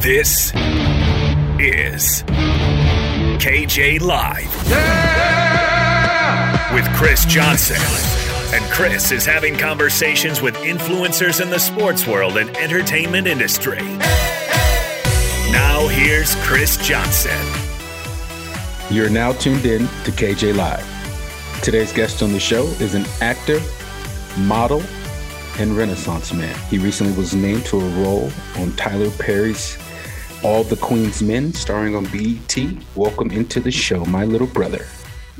This is KJ Live with Kris Johnson. And Chris is having conversations with influencers in the sports world and entertainment industry. Now, here's Kris Johnson. You're now tuned in to KJ Live. Today's guest on the show is an actor, model, and Renaissance man. He recently was named to a role on Tyler Perry's All the Queen's Men, starring on BET. Welcome into the show, my little brother.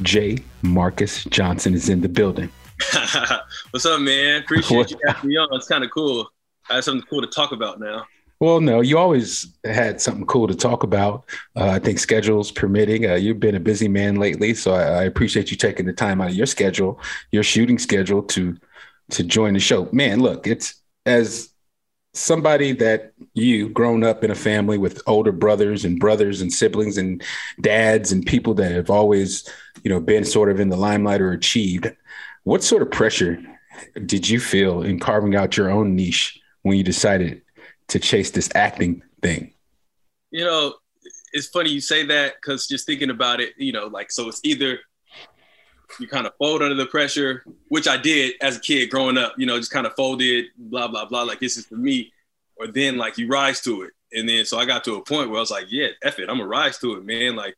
Jay Marcus Johnson is in the building. What's up, man? Appreciate you having me on. It's kind of cool. I have something cool to talk about now. Well, no, you always had something cool to talk about. Uh, I think schedules permitting. Uh, you've been a busy man lately, so I, I, appreciate you taking the time out of your schedule, your shooting schedule, to to join the show. Man, look, it's as somebody that you grown up in a family with older brothers and brothers and siblings and dads and people that have always, you know, been sort of in the limelight or achieved. What sort of pressure did you feel in carving out your own niche when you decided to chase this acting thing? You know, it's funny you say that because just thinking about it, you know, like so it's either you kind of fold under the pressure, which I did as a kid growing up, you know, just kind of folded, blah, blah, blah, like this is for me. Or then like you rise to it. And then so I got to a point where I was like, yeah, F it, I'm gonna rise to it, man. Like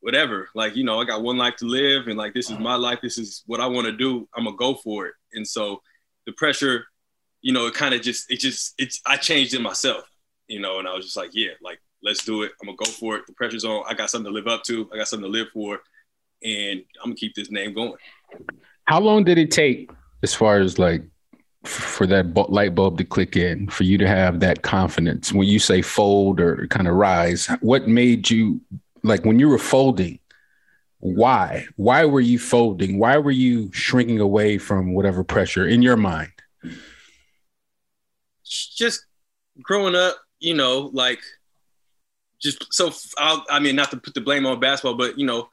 whatever. Like, you know, I got one life to live and like this is my life, this is what I want to do. I'm gonna go for it. And so the pressure, you know, it kind of just it just it's I changed it myself, you know, and I was just like, yeah, like let's do it. I'm gonna go for it. The pressure's on. I got something to live up to. I got something to live for and I'm gonna keep this name going. How long did it take, as far as like for that light bulb to click in, for you to have that confidence when you say fold or kind of rise? What made you like when you were folding? Why? Why were you folding? Why were you shrinking away from whatever pressure in your mind? Just growing up, you know, like just so I'll, I mean, not to put the blame on basketball, but you know,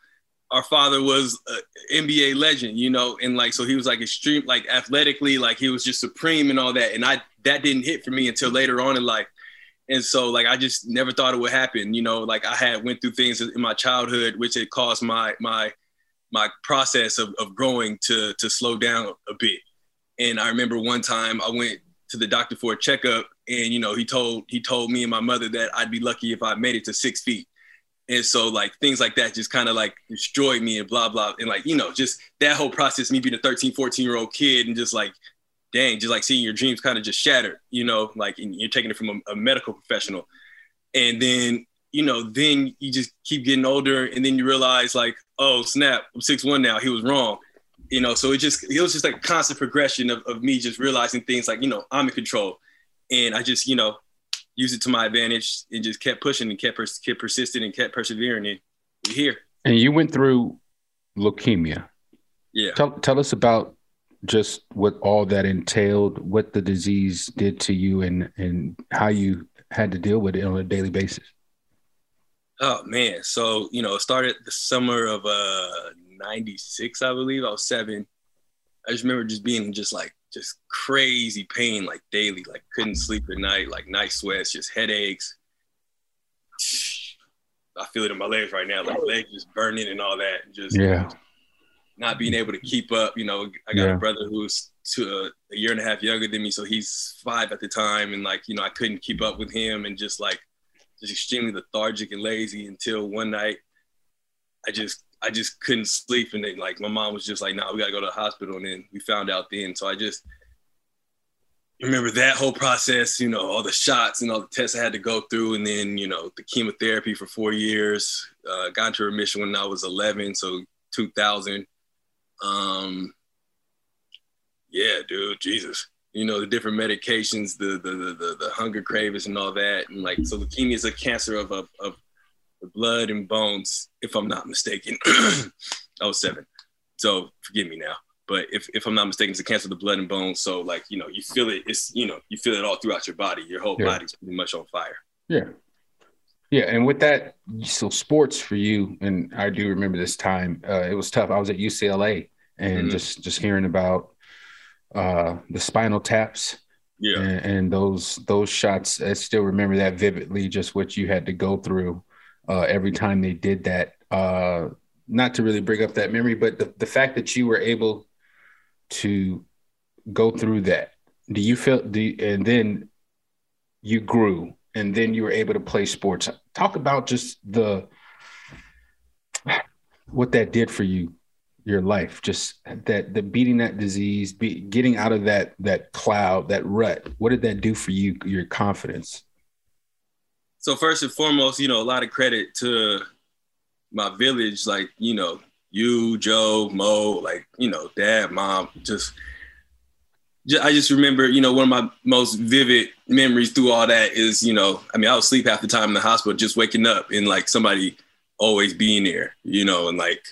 our father was an NBA legend, you know, and like so he was like extreme, like athletically, like he was just supreme and all that. And I that didn't hit for me until later on in life. And so like I just never thought it would happen, you know, like I had went through things in my childhood which had caused my my my process of, of growing to to slow down a bit. And I remember one time I went to the doctor for a checkup and you know he told he told me and my mother that I'd be lucky if I made it to six feet and so like things like that just kind of like destroyed me and blah, blah. And like, you know, just that whole process, me being a 13, 14 year old kid and just like, dang, just like seeing your dreams kind of just shattered, you know, like you're taking it from a, a medical professional. And then, you know, then you just keep getting older and then you realize like, oh snap, I'm six one now. He was wrong. You know, so it just it was just like constant progression of, of me just realizing things like, you know, I'm in control. And I just, you know, used it to my advantage and just kept pushing and kept, pers- kept persistent and kept persevering. And we're here. And you went through leukemia. Yeah. Tell, tell us about just what all that entailed, what the disease did to you, and and how you had to deal with it on a daily basis. Oh man, so you know, it started the summer of uh '96, I believe. I was seven. I just remember just being just like just crazy pain like daily, like couldn't sleep at night, like night sweats, just headaches. I feel it in my legs right now, like legs just burning and all that, just yeah, not being able to keep up. You know, I got yeah. a brother who's two, uh, a year and a half younger than me, so he's five at the time, and like you know, I couldn't keep up with him, and just like just extremely lethargic and lazy until one night, I just I just couldn't sleep. And then like my mom was just like, nah, we gotta go to the hospital. And then we found out then. So I just remember that whole process, you know, all the shots and all the tests I had to go through. And then, you know, the chemotherapy for four years, uh, got into remission when I was 11. So 2000. Um, yeah, dude, Jesus. You know, the different medications, the, the, the, the, hunger cravings and all that. And like, so leukemia is a cancer of, of, of blood and bones, if I'm not mistaken. oh, seven. So forgive me now. But if, if I'm not mistaken, it's a cancer of the blood and bones. So like, you know, you feel it, it's, you know, you feel it all throughout your body. Your whole yeah. body's pretty much on fire. Yeah. Yeah. And with that, so sports for you, and I do remember this time, uh, it was tough. I was at UCLA and mm-hmm. just, just hearing about uh, the spinal taps. Yeah. And, and those, those shots, I still remember that vividly, just what you had to go through uh, every time they did that. Uh, not to really bring up that memory, but the, the fact that you were able to go through that, do you feel, do you, and then you grew and then you were able to play sports. Talk about just the, what that did for you your life just that the beating that disease be, getting out of that that cloud that rut what did that do for you your confidence so first and foremost, you know, a lot of credit to my village, like, you know, you, Joe, Mo, like, you know, dad, mom, just, just I just remember, you know, one of my most vivid memories through all that is, you know, I mean, I was asleep half the time in the hospital, just waking up and like somebody always being there, you know, and like,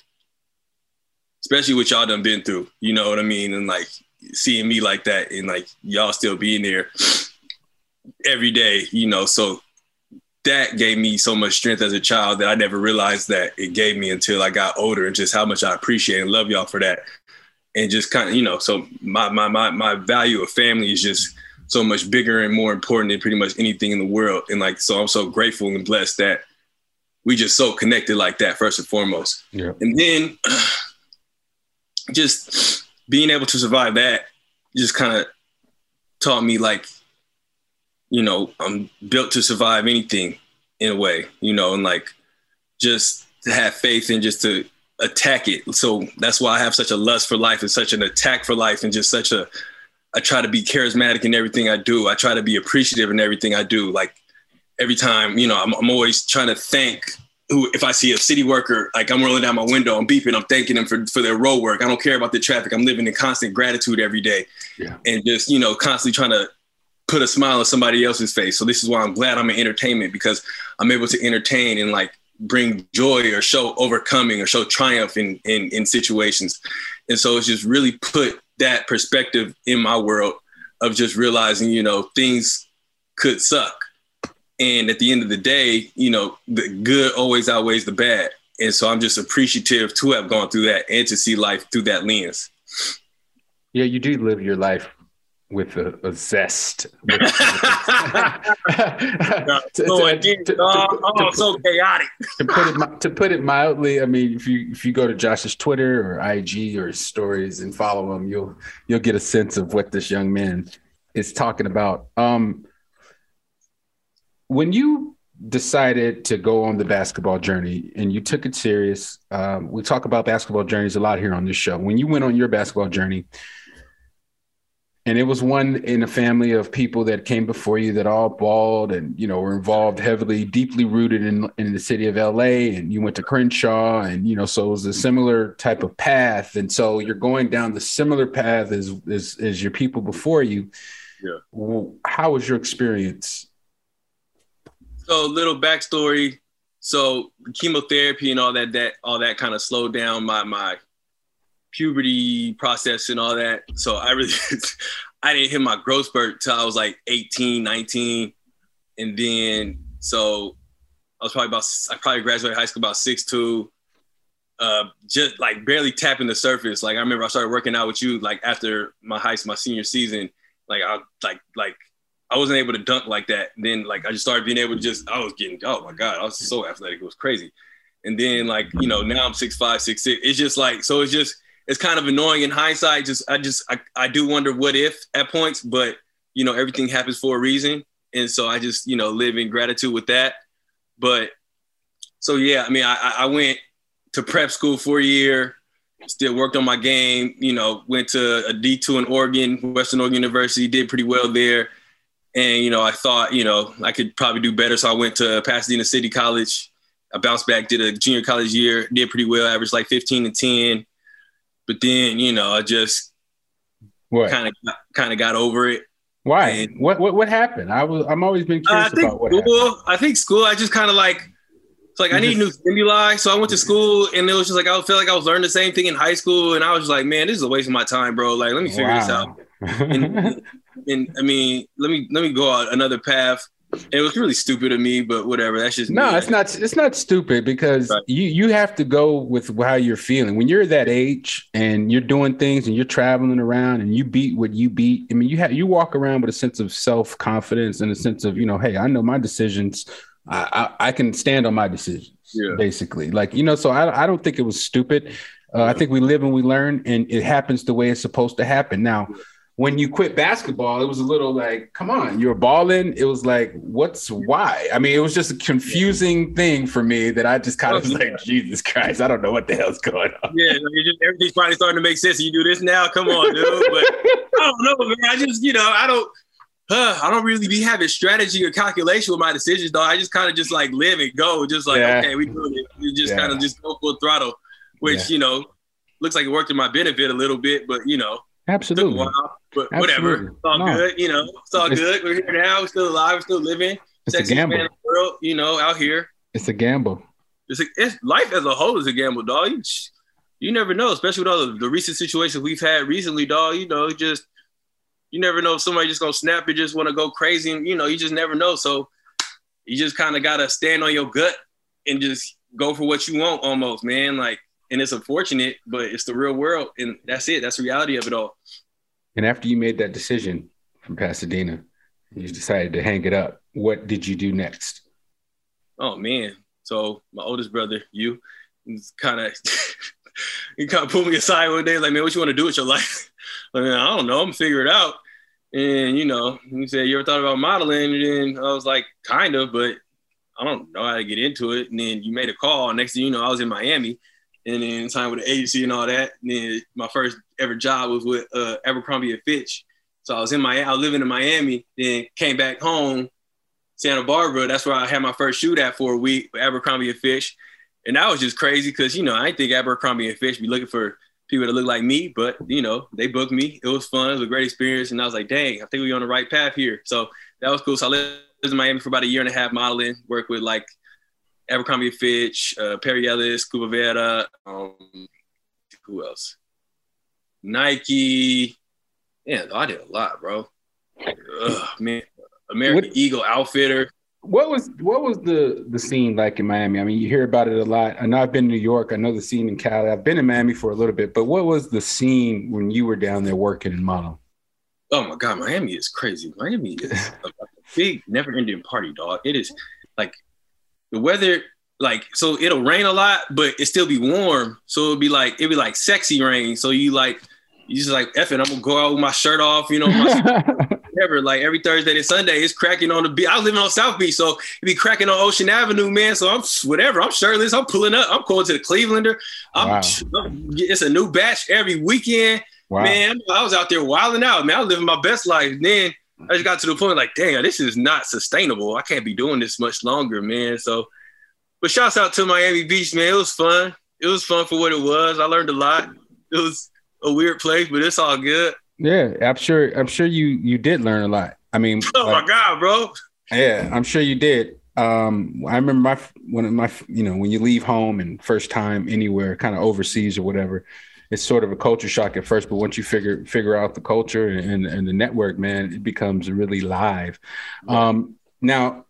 especially what y'all done been through, you know what I mean? And like seeing me like that and like y'all still being there every day, you know, so that gave me so much strength as a child that I never realized that it gave me until I got older and just how much I appreciate and love y'all for that. And just kind of, you know, so my my my my value of family is just so much bigger and more important than pretty much anything in the world. And like so I'm so grateful and blessed that we just so connected like that first and foremost. Yeah. And then just being able to survive that just kind of taught me like you know, I'm built to survive anything in a way, you know, and like just to have faith and just to attack it. So that's why I have such a lust for life and such an attack for life and just such a I try to be charismatic in everything I do. I try to be appreciative in everything I do. Like every time, you know, I'm, I'm always trying to thank who, if I see a city worker, like I'm rolling down my window, I'm beeping, I'm thanking them for, for their road work. I don't care about the traffic. I'm living in constant gratitude every day. Yeah. And just, you know, constantly trying to put a smile on somebody else's face. So this is why I'm glad I'm in entertainment because I'm able to entertain and like bring joy or show overcoming or show triumph in in, in situations. And so it's just really put that perspective in my world of just realizing, you know, things could suck. And at the end of the day, you know, the good always outweighs the bad. And so I'm just appreciative to have gone through that and to see life through that lens. Yeah, you do live your life with a, a zest. to, oh, so chaotic. to put it to put it mildly, I mean, if you if you go to Josh's Twitter or IG or stories and follow him, you'll you'll get a sense of what this young man is talking about. Um, when you decided to go on the basketball journey and you took it serious, um, we talk about basketball journeys a lot here on this show. When you went on your basketball journey, and it was one in a family of people that came before you that all balled and you know were involved heavily deeply rooted in in the city of la and you went to crenshaw and you know so it was a similar type of path. And so you're going down the similar path as as, as your people before you. Yeah. How was your experience? So little backstory. So chemotherapy and all that that all that kind of slowed down my my puberty process and all that. So I really, I didn't hit my growth spurt till I was like 18, 19. And then, so I was probably about, I probably graduated high school about six two, uh, just like barely tapping the surface. Like I remember I started working out with you like after my high my senior season. Like I like like I wasn't able to dunk like that. Then like I just started being able to just I was getting oh my god I was so athletic it was crazy. And then like you know now I'm six five six six. It's just like so it's just it's kind of annoying in hindsight. Just I just I, I do wonder what if at points, but you know everything happens for a reason, and so I just you know live in gratitude with that. But so yeah, I mean I I went to prep school for a year, still worked on my game. You know went to a D two in Oregon, Western Oregon University, did pretty well there. And you know, I thought you know I could probably do better, so I went to Pasadena City College. I bounced back, did a junior college year, did pretty well, averaged like 15 and 10. But then, you know, I just kind of kind of got over it. Why? And, what, what what happened? I was I'm always been uh, curious I think about what school, happened. I think school. I just kind of like it's like you I need just, new stimuli. So I went to school and it was just like I felt like I was learning the same thing in high school, and I was just like, man, this is a waste of my time, bro. Like, let me figure wow. this out. and, and I mean, let me let me go out another path. It was really stupid of me, but whatever. That's just no. Me. It's not. It's not stupid because right. you you have to go with how you're feeling when you're that age and you're doing things and you're traveling around and you beat what you beat. I mean, you have you walk around with a sense of self confidence and a sense of you know, hey, I know my decisions. I I, I can stand on my decisions. Yeah. Basically, like you know, so I I don't think it was stupid. Uh, I think we live and we learn, and it happens the way it's supposed to happen. Now when you quit basketball, it was a little like, come on, you're balling. It was like, what's why? I mean, it was just a confusing thing for me that I just kind of was like, Jesus Christ, I don't know what the hell's going on. Yeah, just, everything's finally starting to make sense. You do this now, come on, dude. But I don't know, man. I just, you know, I don't. Uh, I don't really be having strategy or calculation with my decisions, though. I just kind of just like live and go, just like yeah. okay, we doing it. You just yeah. kind of just go full throttle, which yeah. you know looks like it worked in my benefit a little bit, but you know, absolutely. But Absolutely. whatever. It's all no. good. You know, it's all it's, good. We're here now. We're still alive. We're still living. It's Sexiest a gamble. Man in the world, you know, out here. It's a gamble. It's, a, it's life as a whole is a gamble, dog. You, you never know, especially with all the, the recent situations we've had recently, dog. You know, just you never know if somebody just gonna snap and just want to go crazy, and you know, you just never know. So you just kind of gotta stand on your gut and just go for what you want, almost, man. Like, and it's unfortunate, but it's the real world, and that's it. That's the reality of it all. And after you made that decision from Pasadena, you decided to hang it up. What did you do next? Oh man. So my oldest brother, you, kind of he kind of pulled me aside one day, like, man, what you want to do with your life? I mean, I don't know. I'm gonna figure it out. And you know, he said, "You ever thought about modeling?" And then I was like, "Kind of, but I don't know how to get into it." And then you made a call. Next thing you know, I was in Miami, and then time with the agency and all that. And then my first ever job was with uh, Abercrombie and Fitch. So I was in my, I was living in Miami, then came back home, Santa Barbara. That's where I had my first shoot at for a week with Abercrombie and Fitch. And that was just crazy because, you know, I didn't think Abercrombie and Fitch be looking for people that look like me, but you know, they booked me. It was fun. It was a great experience. And I was like, dang, I think we're on the right path here. So that was cool. So I lived in Miami for about a year and a half modeling, worked with like Abercrombie Fitch, uh, Perry Ellis, Primavera, um, who else? Nike. Yeah, I did a lot, bro. Ugh, man, American what, Eagle Outfitter. What was what was the the scene like in Miami? I mean, you hear about it a lot. I know I've been to New York. I know the scene in Cali. I've been in Miami for a little bit, but what was the scene when you were down there working in model? Oh my God, Miami is crazy. Miami is a big, never-ending party, dog. It is like the weather like so it'll rain a lot, but it still be warm. So it'll be like it'll be like sexy rain. So you like you just like it, I'm gonna go out with my shirt off, you know, whatever. Like every Thursday and Sunday, it's cracking on the beach. I was living on South Beach, so it'd be cracking on Ocean Avenue, man. So I'm whatever. I'm shirtless. I'm pulling up. I'm going to the Clevelander. I'm, wow. it's a new batch every weekend. Wow. Man, I was out there wilding out, man. I was living my best life. Then I just got to the point like, damn, this is not sustainable. I can't be doing this much longer, man. So but shouts out to Miami Beach, man. It was fun. It was fun for what it was. I learned a lot. It was a weird place, but it's all good. Yeah, I'm sure. I'm sure you you did learn a lot. I mean, oh like, my god, bro. Yeah, I'm sure you did. Um, I remember my when my you know when you leave home and first time anywhere, kind of overseas or whatever, it's sort of a culture shock at first. But once you figure figure out the culture and and the network, man, it becomes really live. Um, now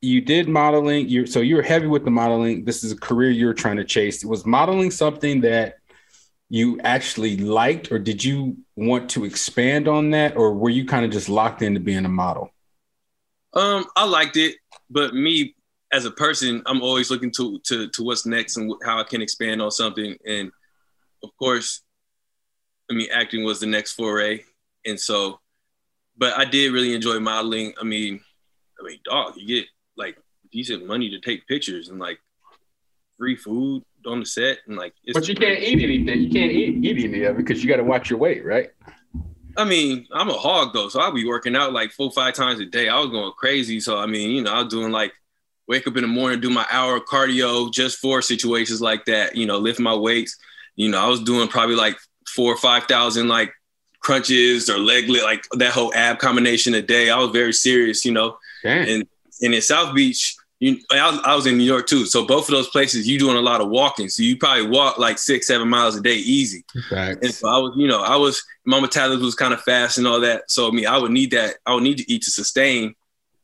you did modeling you so you were heavy with the modeling this is a career you're trying to chase was modeling something that you actually liked or did you want to expand on that or were you kind of just locked into being a model um i liked it but me as a person i'm always looking to to, to what's next and how i can expand on something and of course i mean acting was the next foray and so but i did really enjoy modeling i mean i mean dog you get like decent money to take pictures and like free food on the set and like. but you can't eat anything. You can't eat, eat any of it because you got to watch your weight, right? I mean, I'm a hog though, so I'll be working out like four, five times a day. I was going crazy. So I mean, you know, I was doing like wake up in the morning, do my hour of cardio just for situations like that. You know, lift my weights. You know, I was doing probably like four or five thousand like crunches or leg lift, like that whole ab combination a day. I was very serious, you know. Damn. And and in South Beach, you, I, I, was in New York too. So both of those places, you doing a lot of walking. So you probably walk like six, seven miles a day, easy. Facts. And so I was, you know, I was my metabolism was kind of fast and all that. So I mean, I would need that. I would need to eat to sustain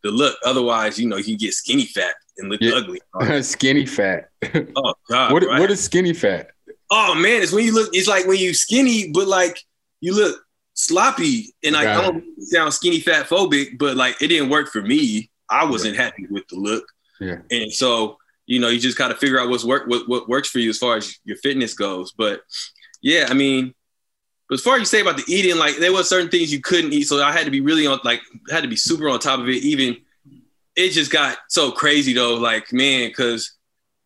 the look. Otherwise, you know, you can get skinny fat and look yeah. ugly. skinny fat. Oh God. what, right? what is skinny fat? Oh man, it's when you look. It's like when you skinny, but like you look sloppy. And like, I don't sound skinny fat phobic, but like it didn't work for me. I wasn't happy with the look. Yeah. And so, you know, you just got to figure out what's work what, what works for you as far as your fitness goes. But yeah, I mean, as far as you say about the eating, like there were certain things you couldn't eat. So I had to be really on like had to be super on top of it. Even it just got so crazy though, like man, because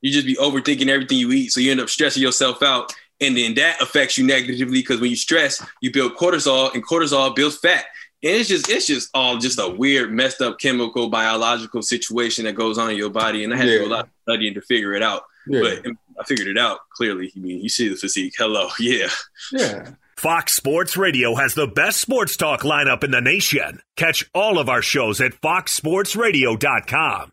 you just be overthinking everything you eat. So you end up stressing yourself out. And then that affects you negatively because when you stress, you build cortisol and cortisol builds fat. And it's just it's just all just a weird, messed up chemical biological situation that goes on in your body. And I had yeah. to do a lot of studying to figure it out. Yeah. But I figured it out clearly. I mean, you see the physique. Hello. Yeah. Yeah. Fox Sports Radio has the best sports talk lineup in the nation. Catch all of our shows at foxsportsradio.com.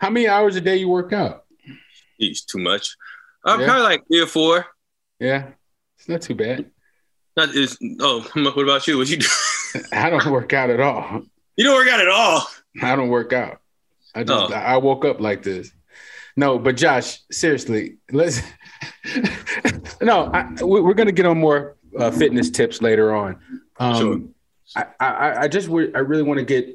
How many hours a day you work out? He's too much. I'm Yeah. probably like three or four. Yeah, it's not too bad. Not is oh, what about you? What you do? I don't work out at all. you don't work out at all. I don't work out. I just Oh. I woke up like this. No, but Josh, seriously, let's. no, I, we- we're gonna get on more uh, fitness tips later on. Um, Sure. I, I, I just I really want to get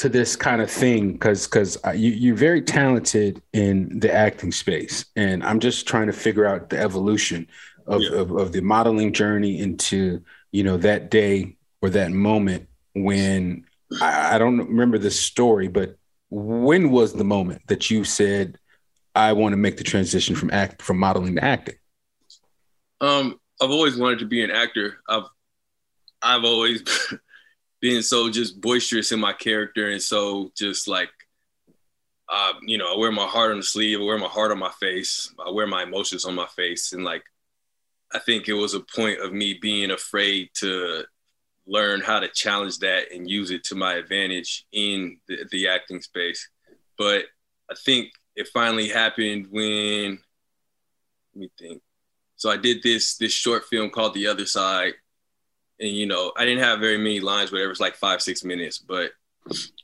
to this kind of thing because because you you're very talented in the acting space, and I'm just trying to figure out the evolution of, Yeah. of, of the modeling journey into you know that day or that moment when I, I don't remember the story, but when was the moment that you said I want to make the transition from act from modeling to acting? Um, I've always wanted to be an actor. I've I've always been so just boisterous in my character and so just like uh, you know, I wear my heart on the sleeve, I wear my heart on my face, I wear my emotions on my face. And like I think it was a point of me being afraid to learn how to challenge that and use it to my advantage in the, the acting space. But I think it finally happened when let me think. So I did this this short film called The Other Side, and you know I didn't have very many lines, whatever. It's like five six minutes, but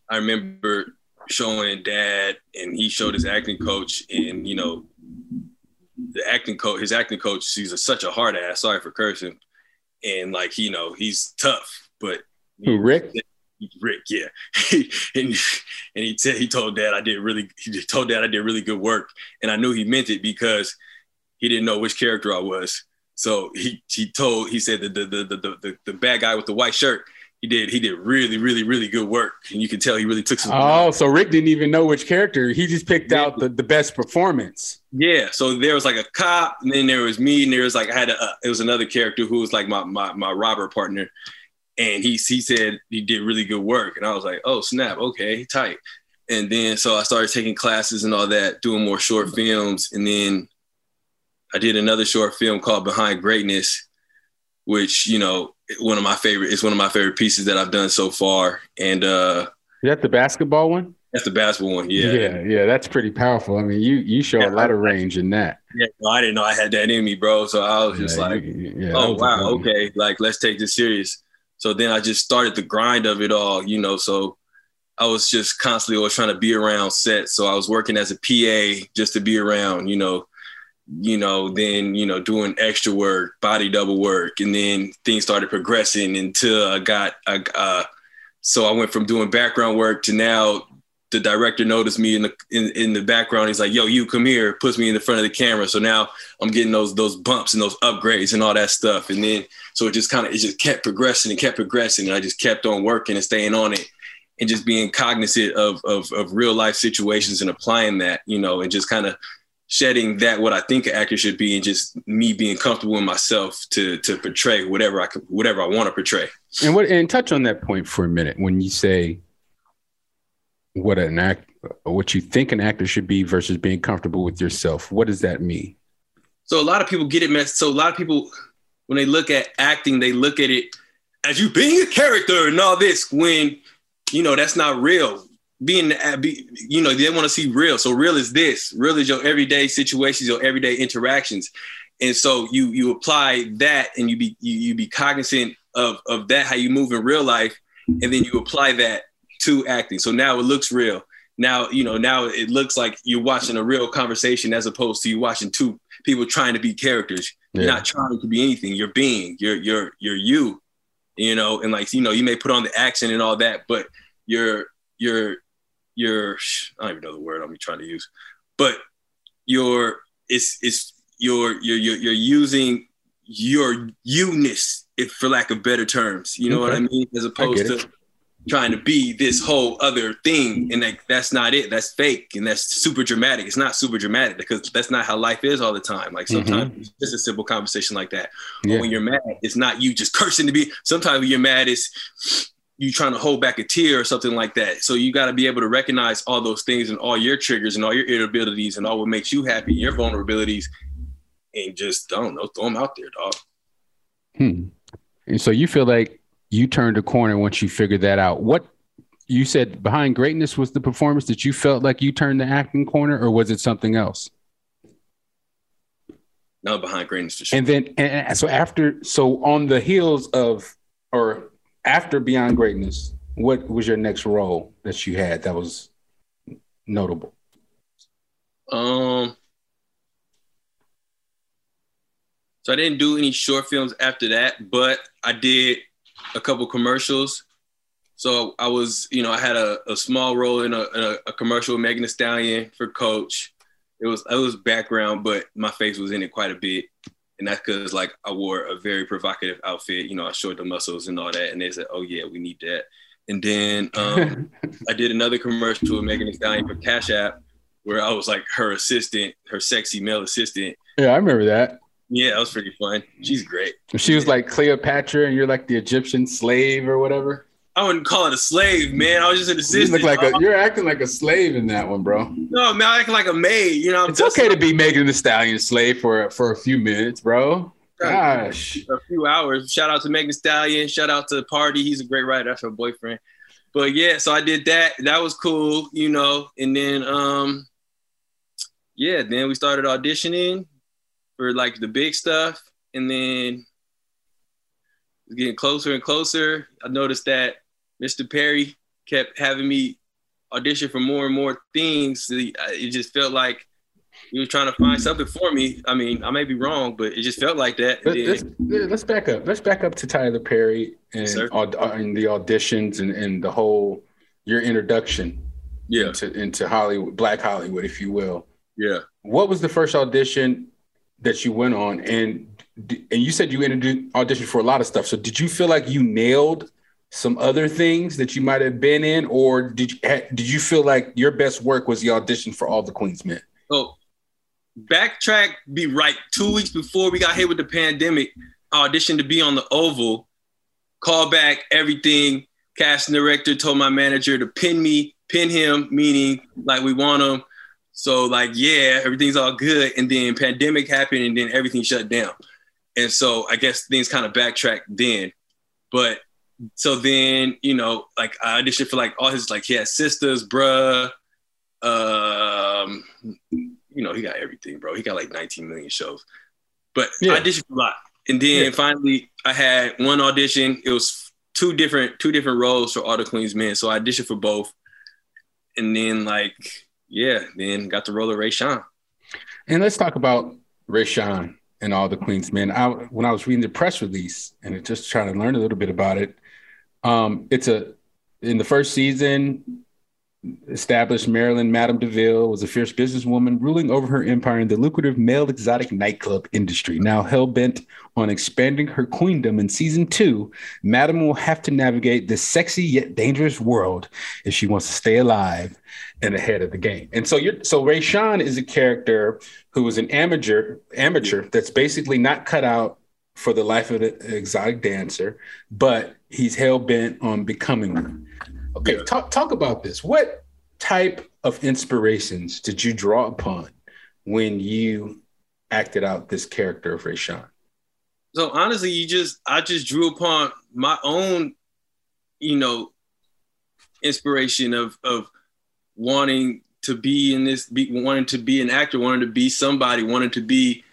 I remember showing dad, and he showed his acting coach, and you know the acting coach, his acting coach, he's a, such a hard ass. Sorry for cursing, and like you know he's tough, but Who, Rick? Rick, yeah, and and he said he told Dad I did really he told Dad I did really good work, and I knew he meant it because he didn't know which character I was. So he he told he said the the the the, the, the bad guy with the white shirt he did he did really really really good work, and you can tell he really took some. Oh, so Rick didn't even know which character. He just picked out the, the best performance. Yeah, so there was like a cop, and then there was me, and there was like I had a uh, it was another character who was like my my my robber partner, and he he said he did really good work, and I was like, oh snap, okay, tight. And then so I started taking classes and all that, doing more short films, and then I did another short film called Behind Greatness, which you know one of my favorite it's one of my favorite pieces that I've done so far, and uh Is that the basketball one? That's the basketball one. Yeah. Yeah, yeah, that's pretty powerful. I mean, you you show yeah, a lot of range in that. Yeah, no, I didn't know I had that in me, bro. So I was just yeah, like, yeah, oh wow, okay, like let's take this serious. So then I just started the grind of it all, you know. So I was just constantly always trying to be around set. So I was working as a PA just to be around, you know, you know, then, you know, doing extra work, body double work. And then things started progressing until I got, I, uh, so I went from doing background work to now the director noticed me in the in, in the background. He's like, "Yo, you come here." Puts me in the front of the camera. So now I'm getting those those bumps and those upgrades and all that stuff. And then so it just kind of it just kept progressing and kept progressing. And I just kept on working and staying on it and just being cognizant of of, of real life situations and applying that, you know, and just kind of shedding that what I think an actor should be and just me being comfortable in myself to to portray whatever I could, whatever I want to portray. And what and touch on that point for a minute when you say what an act what you think an actor should be versus being comfortable with yourself. What does that mean? So a lot of people get it messed. So a lot of people when they look at acting, they look at it as you being a character and all this when you know that's not real being uh, be, you know they want to see real. So real is this. Real is your everyday situations your everyday interactions. And so you you apply that and you be you, you be cognizant of of that how you move in real life and then you apply that to acting. So now it looks real. Now you know now it looks like you're watching a real conversation as opposed to you watching two people trying to be characters yeah. you're not trying to be anything. You're being you're you're you're you you know and like you know you may put on the accent and all that but you're you're your I don't even know the word I'm trying to use, but your it's it's your you're you're, you're using your you-ness, if for lack of better terms. You know okay. what I mean? As opposed to trying to be this whole other thing. And like that's not it. That's fake and that's super dramatic. It's not super dramatic because that's not how life is all the time. Like sometimes mm-hmm. it's just a simple conversation like that. Yeah. But when you're mad, it's not you just cursing to be sometimes when you're mad, it's you trying to hold back a tear or something like that. So you got to be able to recognize all those things and all your triggers and all your irritabilities and all what makes you happy, your vulnerabilities, and just don't know, throw them out there, dog. Hmm. And so you feel like you turned a corner once you figured that out. What you said behind greatness was the performance that you felt like you turned the acting corner, or was it something else? No, behind greatness for sure. And then, and so after, so on the heels of, or after Beyond Greatness, what was your next role that you had that was notable? Um, so I didn't do any short films after that, but I did a couple commercials. So I was, you know, I had a, a small role in a, a, a commercial with Megan Thee Stallion for Coach. It was it was background, but my face was in it quite a bit and that's because like I wore a very provocative outfit. You know, I showed the muscles and all that, and they said, "Oh yeah, we need that." And then um, I did another commercial with Megan Thee Stallion for Cash App, where I was like her assistant, her sexy male assistant. Yeah, I remember that. Yeah, that was pretty fun. She's great. She was like Cleopatra, and you're like the Egyptian slave or whatever. I wouldn't call it a slave, man. I was just an assistant. You look like a, you're acting like a slave in that one, bro. No, man, I'm acting like a maid. You know, it's okay to be Megan Thee Stallion slave for for a few minutes, bro. Gosh, a few hours. Shout out to Megan Stallion. Shout out to the Pardi. He's a great writer. That's her boyfriend. But yeah, so I did that. That was cool, you know. And then, um, yeah, then we started auditioning for like the big stuff, and then getting closer and closer. I noticed that Mr. Perry kept having me audition for more and more things. Uh, it just felt like he was trying to find something for me. I mean, I may be wrong, but it just felt like that. Let's, let's back up. Let's back up to Tyler Perry and, uh, and the auditions and, and the whole your introduction yeah. into, into Hollywood, Black Hollywood, if you will. Yeah. What was the first audition that you went on? And and you said you introduced auditioned for a lot of stuff. So did you feel like you nailed some other things that you might have been in, or did you, did you feel like your best work was the audition for All the Queen's Men? Oh, backtrack, be right. Two weeks before we got hit with the pandemic, I auditioned to be on the Oval. Call back everything. Casting director told my manager to pin me, pin him, meaning like we want him. So like yeah, everything's all good. And then pandemic happened, and then everything shut down. And so I guess things kind of backtracked then. But so then you know, like I auditioned for like all his like he had Sistas, bruh. Um, you know, he got everything, bro. He got like 19 million shows. But yeah. I auditioned for a lot. And then yeah. finally I had one audition. It was two different two different roles for All the Queen's Men. So I auditioned for both. And then like, yeah, then got the role of ray Rayshawn. And let's talk about ray Rayshawn and All the Queen's Men. I when I was reading the press release and just trying to learn a little bit about it, um, it's a in the first season, established Marilyn Madame DeVille was a fierce businesswoman ruling over her empire in the lucrative male exotic nightclub industry. Now hell bent on expanding her queendom in season two, Madame will have to navigate this sexy yet dangerous world if she wants to stay alive and ahead of the game. And so you're so Rayshawn is a character who is an amateur amateur that's basically not cut out for the life of an exotic dancer, but he's hell bent on becoming one. Okay, talk talk about this. What type of inspirations did you draw upon when you acted out this character of Rayshawn? So honestly, you just I just drew upon my own, you know, inspiration of of wanting to be in this, be, wanting to be an actor, wanting to be somebody, wanting to be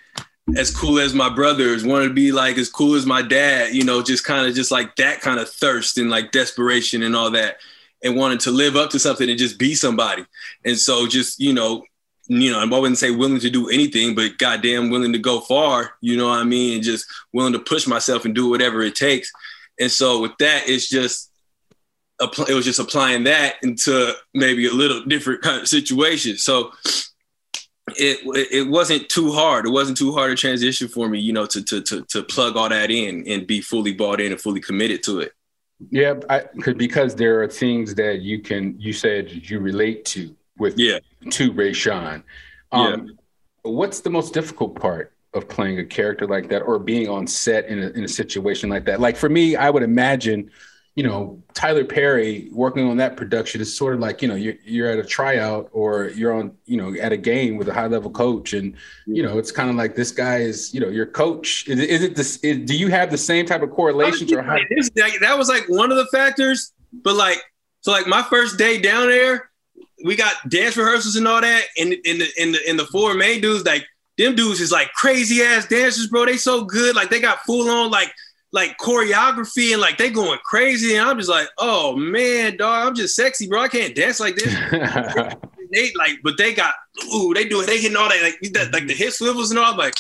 as cool as my brothers, wanted to be like as cool as my dad, you know, just kind of just like that kind of thirst and like desperation and all that and wanted to live up to something and just be somebody. And so just, you know, you know, I wouldn't say willing to do anything, but goddamn willing to go far, you know what I mean? And just willing to push myself and do whatever it takes. And so with that, it's just, it was just applying that into maybe a little different kind of situation. So it it wasn't too hard. It wasn't too hard a transition for me, you know, to to to to plug all that in and be fully bought in and fully committed to it. Yeah, I, because there are things that you can you said you relate to with yeah to Rayshawn. Um, yeah. What's the most difficult part of playing a character like that, or being on set in a, in a situation like that? Like for me, I would imagine you know, Tyler Perry working on that production is sort of like, you know, you're, you're at a tryout or you're on, you know, at a game with a high level coach. And, you know, it's kind of like this guy is, you know, your coach. Is, is it this, is, do you have the same type of correlations or how? That was like one of the factors, but like, so like my first day down there, we got dance rehearsals and all that. And in the, in the, in the four main dudes, like them dudes is like crazy ass dancers, bro. They so good. Like they got full on like like choreography and like they going crazy. And I'm just like, oh man, dog, I'm just sexy, bro. I can't dance like this. they like, but they got ooh, they do it, they hitting all that like that, like the hip swivels and all. I'm like,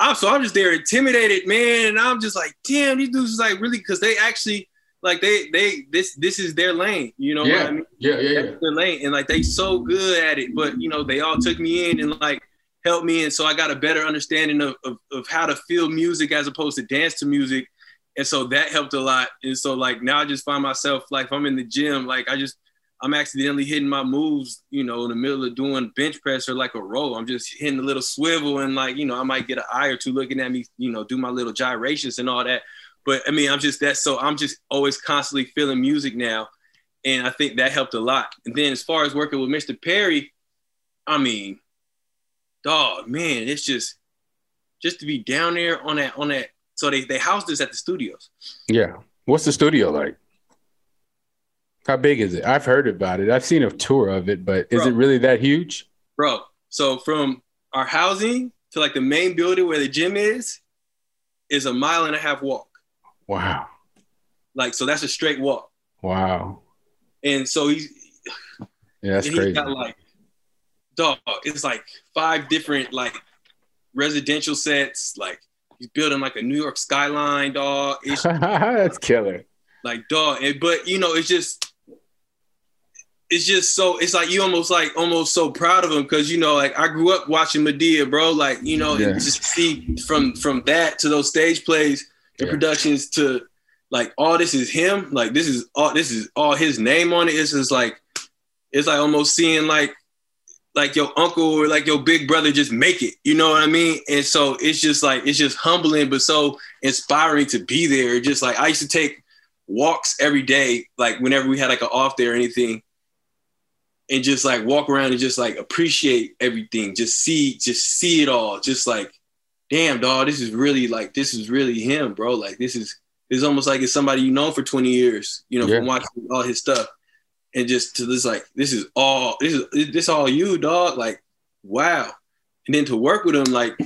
I'm so I'm just there intimidated, man. And I'm just like, damn, these dudes is like really because they actually like they they this this is their lane, you know yeah. I mean? Yeah, yeah, yeah. their lane. And like they so good at it, but you know, they all took me in and like helped me. And so I got a better understanding of, of, of how to feel music as opposed to dance to music and so that helped a lot. And so like now I just find myself like if I'm in the gym, like I just I'm accidentally hitting my moves, you know, in the middle of doing bench press or like a row. I'm just hitting a little swivel and like, you know, I might get an eye or two looking at me, you know, do my little gyrations and all that. But I mean, I'm just that so I'm just always constantly feeling music now. And I think that helped a lot. And then as far as working with Mr. Perry, I mean, dog, man, it's just just to be down there on that on that so they they housed us at the studios. Yeah. What's the studio like? How big is it? I've heard about it. I've seen a tour of it, but is bro, it really that huge? Bro, so from our housing to like the main building where the gym is, is a mile and a half walk. Wow. Like so that's a straight walk. Wow. And so he's yeah, that's crazy. Got like dog, it's like five different like residential sets, like he's building like a New York skyline, dog. That's killer. Like dog, and, but you know, it's just it's just so it's like you almost like almost so proud of him because you know like I grew up watching Madea, bro. Like you know, yeah. just see from from that to those stage plays and yeah. productions to like all this is him. Like this is all this is all his name on it. It's just like it's like almost seeing like like your uncle or like your big brother just make it. You know what I mean? And so it's just like it's just humbling, but so inspiring to be there. Just like I used to take walks every day, like whenever we had like an off day or anything, and just like walk around and just like appreciate everything. Just see, just see it all. Just like, damn, dog, this is really like this is really him, bro. Like this is it's almost like it's somebody you know for 20 years, you know, Yeah. from watching all his stuff. And just to this like, this is all this is this all you, dog. Like, wow. And then to work with him, like,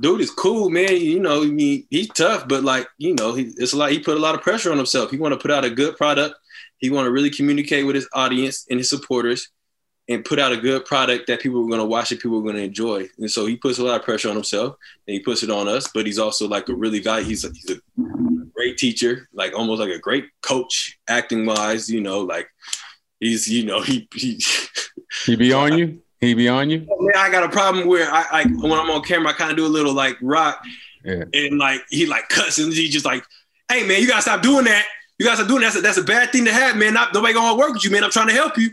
dude is cool, man. You know, I mean, he's tough, but like, you know, he it's a lot, he put a lot of pressure on himself. He want to put out a good product. He want to really communicate with his audience and his supporters and put out a good product that people are going to watch and people are going to enjoy. And so he puts a lot of pressure on himself and he puts it on us, but he's also like a really value. He's a, he's a great teacher, like almost like a great coach acting wise, you know, like he's, you know, he, he He be on you. He be on you. Oh, man, I got a problem where I like when I'm on camera, I kind of do a little like rock Yeah. and like he like cuts and he just like, hey man, you gotta stop doing that. You guys are doing that. That's a, that's a bad thing to have, man. Not, nobody gonna work with you, man. I'm trying to help you.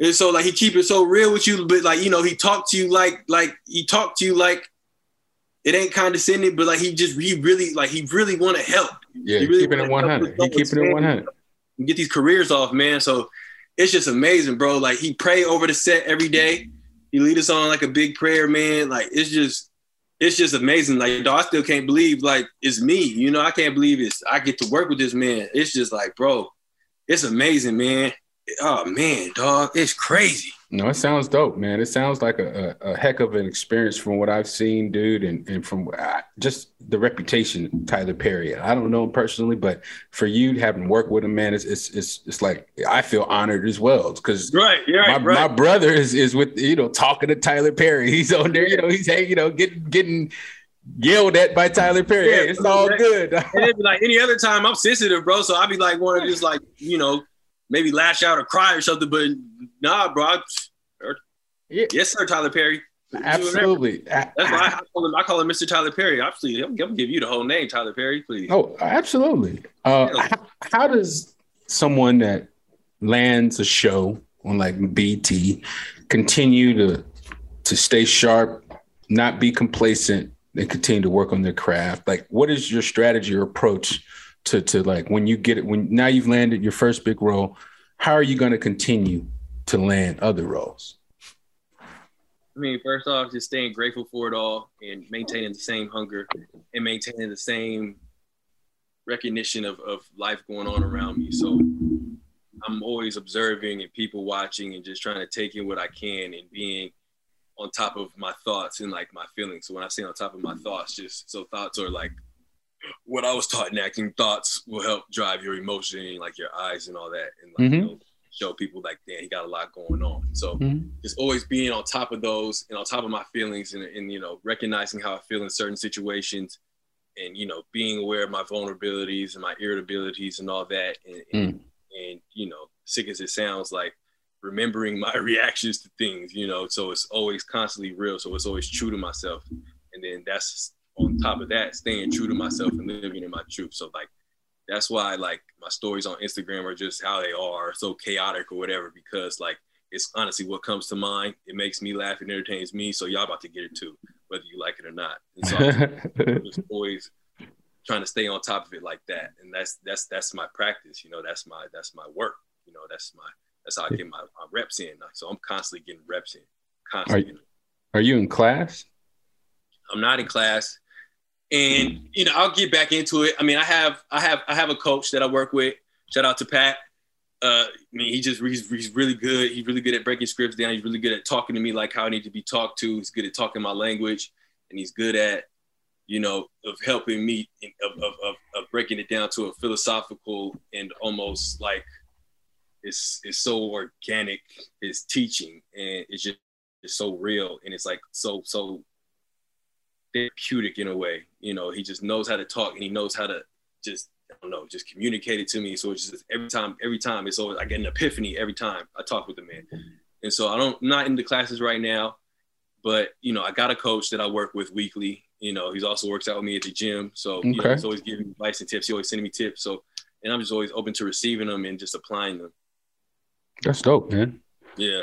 And so like he keep it so real with you, but like you know he talked to you like like he talked to you like it ain't condescending, but like he just he really like he really want to help. Yeah, He really keeping it wanna help 100. He keeping it 100. and get these careers off, man. So it's just amazing, bro. Like he pray over the set every day. He lead us on like a big prayer, man. Like it's just, it's just amazing. Like dog, I still can't believe like it's me. You know, I can't believe it's I get to work with this man. It's just like, bro, it's amazing, man. Oh man, dog, it's crazy. No, it sounds dope, man. It sounds like a, a, a heck of an experience from what I've seen, dude, and, and from uh, just the reputation Tyler Perry. I don't know him personally, but for you having worked with him, man, it's it's it's, it's like I feel honored as well because Right, yeah, my, right, my brother is is with you know talking to Tyler Perry. He's on there, you know, he's hey, you know, getting getting yelled at by Tyler Perry. Yeah, hey, it's all good. and it'd be like any other time, I'm sensitive, bro. So I'd be like, one of just like, you know, maybe lash out or cry or something. But nah, bro. I, Yeah. yes, sir, Tyler Perry. Absolutely. That's why I, I call him. I call him Mr. Tyler Perry. Obviously, I'm gonna give you the whole name, Tyler Perry, please. Oh, absolutely. Uh, how, how does someone that lands a show on like BET continue to to stay sharp, not be complacent, and continue to work on their craft? Like, what is your strategy or approach to to like when you get it when now you've landed your first big role? How are you going to continue to land other roles? I mean, first off, just staying grateful for it all and maintaining the same hunger and maintaining the same recognition of, of life going on around me. So I'm always observing and people watching and just trying to take in what I can and being on top of my thoughts and like my feelings. So when I say on top of my thoughts, just so thoughts are like what I was taught in acting, thoughts will help drive your emotion, like your eyes and all that. And like, you Mhm. know, show people like, damn, he got a lot going on. So Mhm. just always being on top of those and on top of my feelings and, and you know recognizing how I feel in certain situations and you know being aware of my vulnerabilities and my irritabilities and all that and, and, and you know sick as it sounds like remembering my reactions to things you know so it's always constantly real so it's always true to myself and then that's on top of that staying true to myself and living in my truth so like that's why like my stories on Instagram are just how they are so chaotic or whatever because like it's honestly what comes to mind. It makes me laugh and entertains me. So y'all about to get it too, whether you like it or not. And so I'm just always trying to stay on top of it like that. And that's that's that's my practice. You know, that's my that's my work. You know, that's my that's how I get my, my reps in. So I'm constantly getting reps in. Constantly. Are you in class? I'm not in class. And you know, I'll get back into it. I mean, I have I have I have a coach that I work with. Shout out to Pat. Uh, I mean, he just he's, he's really good. He's really good at breaking scripts down. He's really good at talking to me like how I need to be talked to. He's good at talking my language, and he's good at, you know, of helping me in, of, of, of, of breaking it down to a philosophical and almost like it's it's so organic. His teaching and it's just it's so real and it's like so so therapeutic in a way. You know, he just knows how to talk and he knows how to just I don't know, just communicate it to me. So it's just every time, every time it's always I get an epiphany every time I talk with the man. And so I don't I'm not in the classes right now, but you know, I got a coach that I work with weekly. You know, he also works out with me at the gym. So you know, he's always giving me advice and tips. He always sending me tips. So and I'm just always open to receiving them and just applying them. That's dope, man. Yeah.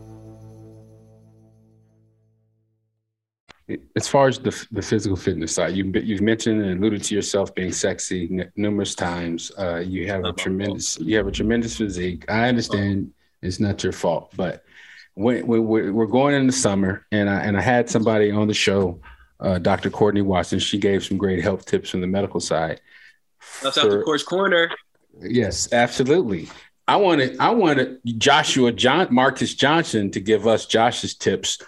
As far as the, the physical fitness side, you, you've mentioned and alluded to yourself being sexy n- numerous times. Uh, you have a tremendous, you have a tremendous physique. I understand it's not your fault, but when, when we're, we're going in the summer, and I and I had somebody on the show, uh, Dr. Courtney Watson. She gave some great health tips from the medical side. That's out the course corner. Yes, absolutely. I wanted I wanted Joshua John Marcus Johnson to give us Josh's tips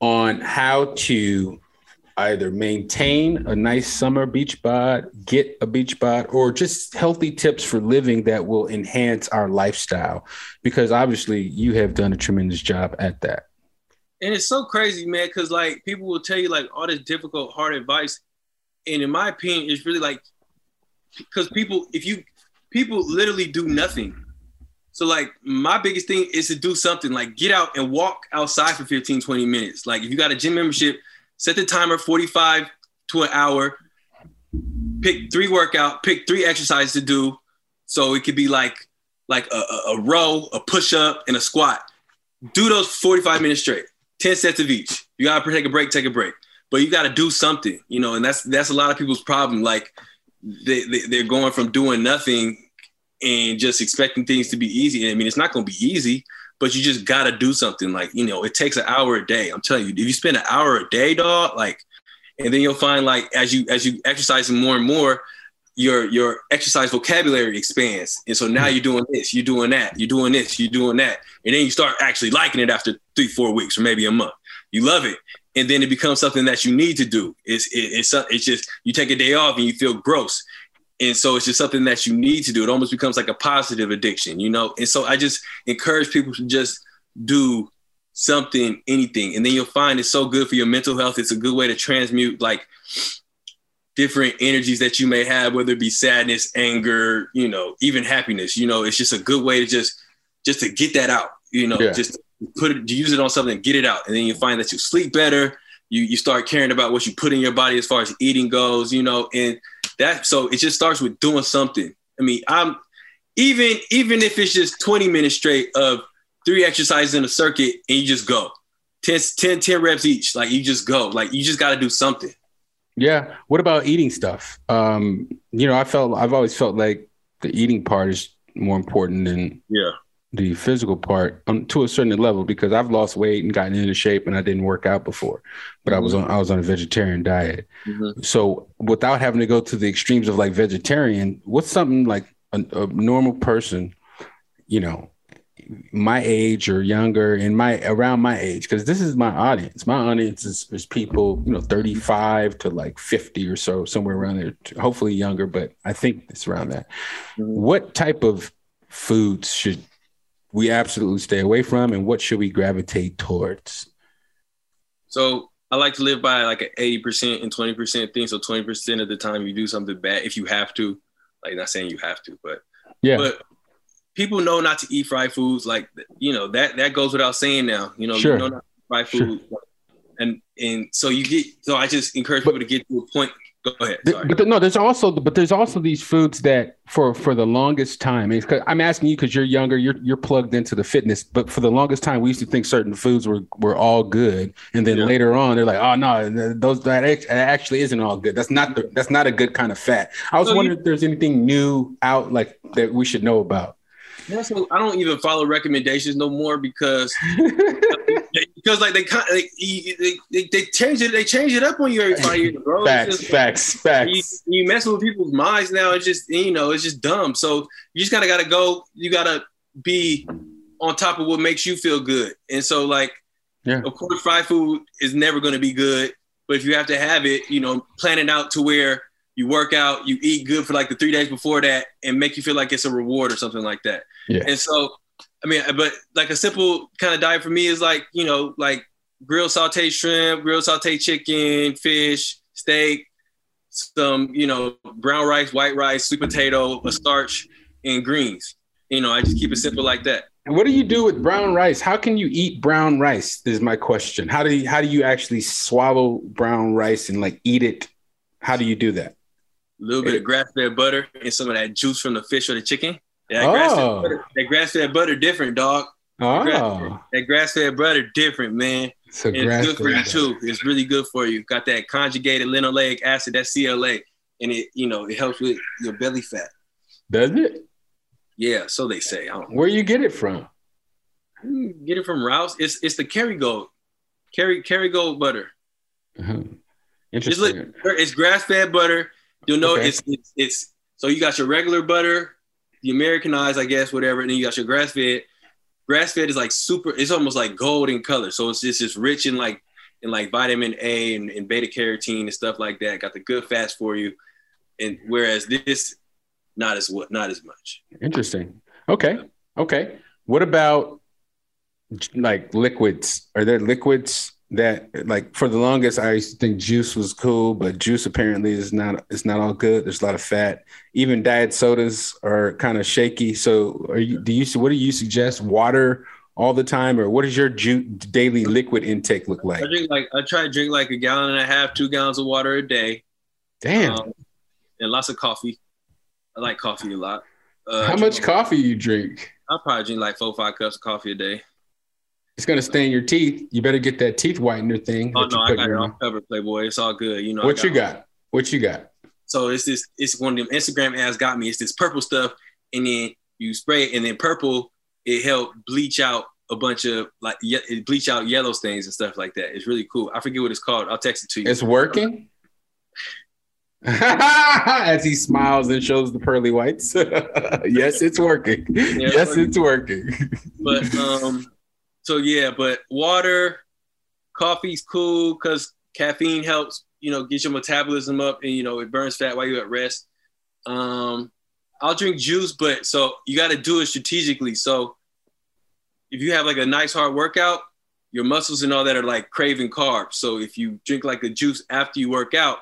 on how to either maintain a nice summer beach bod, get a beach bod, or just healthy tips for living that will enhance our lifestyle. Because obviously, you have done a tremendous job at that. And it's so crazy, man, because like people will tell you like all this difficult, hard advice. And in my opinion, it's really like because people, if you people literally do nothing so like my biggest thing is to do something like get out and walk outside for 15, 20 minutes. Like if you got a gym membership, set the timer 45 to an hour, pick three workout, pick three exercises to do. So it could be like like a, a, row, a push-up, and a squat. Do those 45 minutes straight, 10 sets of each. You gotta take a break, take a break. But you gotta do something, you know, and that's that's a lot of people's problem. Like they, they, they're going from doing nothing and just expecting things to be easy. I mean, it's not going to be easy, but you just got to do something. Like, you know, it takes an hour a day. I'm telling you, if you spend an hour a day, dog, like and then you'll find like as you as you exercise more and more, your your exercise vocabulary expands, and so now you're doing this, you're doing that, you're doing this, you're doing that, and then you start actually liking it after three, four weeks or maybe a month. You love it, and then it becomes something that you need to do. It's it, it's it's just you take a day off and you feel gross, and so it's just something that you need to do. It almost becomes like a positive addiction, you know. And so I just encourage people to just do something, anything, and then you'll find it's so good for your mental health. It's a good way to transmute like different energies that you may have, whether it be sadness, anger, you know, even happiness. You know, it's just a good way to just just to get that out. You know, yeah. just put it, use it on something, get it out, and then you find that you sleep better. You you start caring about what you put in your body as far as eating goes. You know, and that so it just starts with doing something. I mean, I'm even even if it's just 20 minutes straight of three exercises in a circuit and you just go 10, 10, 10 reps each. Like you just go. Like you just got to do something. Yeah. What about eating stuff? Um, you know, I felt I've always felt like the eating part is more important than yeah the physical part um, to a certain level because I've lost weight and gotten into shape and I didn't work out before, but. I was mm-hmm. on I was on a vegetarian diet. Mm-hmm. So without having to go to the extremes of like vegetarian, what's something like a, a normal person, you know, my age or younger in my around my age because this is my audience my audience is, is people you know 35 to like 50 or so somewhere around there hopefully younger but i think it's around that mm-hmm. what type of foods should we absolutely stay away from and what should we gravitate towards so i like to live by like an 80% and 20% thing so 20% of the time you do something bad if you have to like not saying you have to but yeah but people know not to eat fried foods. Like you know that that goes without saying now. You know, sure. you know not fried food, sure. and and so you get. So I just encourage but, people to get to a point. Go ahead. Sorry. But the, no, there's also but there's also these foods that for for the longest time. I'm asking you because you're younger. You're you're plugged into the fitness. But for the longest time, we used to think certain foods were were all good, and then yeah. later on, they're like, oh no, those that actually isn't all good. That's not the that's not a good kind of fat. I was so wondering you, if there's anything new out like that we should know about. I don't even follow recommendations no more because because like they kind like they, they, they change it they change it up on you every five years, bro. Facts, just, facts, facts. You, you messing with people's minds now. It's just you know it's just dumb. So you just gotta gotta go. You gotta be on top of what makes you feel good. And so like, yeah. of course, fried food is never gonna be good. But if you have to have it, you know, plan it out to where you work out, you eat good for like the three days before that, and make you feel like it's a reward or something like that. Yeah. And so, I mean, but like a simple kind of diet for me is like you know like grilled sauteed shrimp, grilled sauteed chicken, fish, steak, some you know brown rice, white rice, sweet potato, a starch, and greens. You know, I just keep it simple like that. And what do you do with brown rice? How can you eat brown rice? Is my question. How do you, how do you actually swallow brown rice and like eat it? How do you do that? a little bit of grass fed butter and some of that juice from the fish or the chicken. Yeah, that, oh. grass fed butter, that grass fed butter different, dog. Oh. That grass fed butter different, man. So it's good for you too. It's really good for you. Got that conjugated linoleic acid, that CLA, and it you know it helps with your belly fat. Does it? Yeah, so they say. Where you get it from? Get it from Rouse. It's it's the Kerrygold, Kerry Kerrygold butter. Uh-huh. Interesting. It's, it's grass fed butter You'll know okay. it's, it's it's so you got your regular butter, the Americanized, I guess, whatever, and then you got your grass fed. Grass fed is like super. It's almost like gold in color, so it's just just rich in like in like vitamin A and, and beta carotene and stuff like that. Got the good fats for you, and whereas this, not as what, not as much. Interesting. Okay. Okay. What about like liquids? Are there liquids that like for the longest I used to think juice was cool, but juice apparently is not it's not all good. There's a lot of fat. Even diet sodas are kind of shaky. So are you do you what do you suggest? Water all the time, or what does your ju- daily liquid intake look like? I drink like I try to drink like a gallon and a half, two gallons of water a day. Damn. Um, and lots of coffee. I like coffee a lot. Uh, How much coffee you drink? I probably drink like four, five cups of coffee a day. It's gonna stain your teeth. You better get that teeth whitener thing. Oh no, I got it all covered, Playboy. It's all good. You know what got you got. What you got? So it's this. It's one of them Instagram ads got me. It's this purple stuff, and then you spray it, and then purple it help bleach out a bunch of like ye- bleach out yellow stains and stuff like that. It's really cool. I forget what it's called. I'll text it to you. It's working. As he smiles and shows the pearly whites. yes, it's working. Yeah, yes, it's working. But um, so yeah, but water, coffee's cool because caffeine helps, you know, get your metabolism up and you know it burns fat while you're at rest. Um, I'll drink juice, but so you got to do it strategically. So if you have like a nice hard workout, your muscles and all that are like craving carbs. So if you drink like a juice after you work out,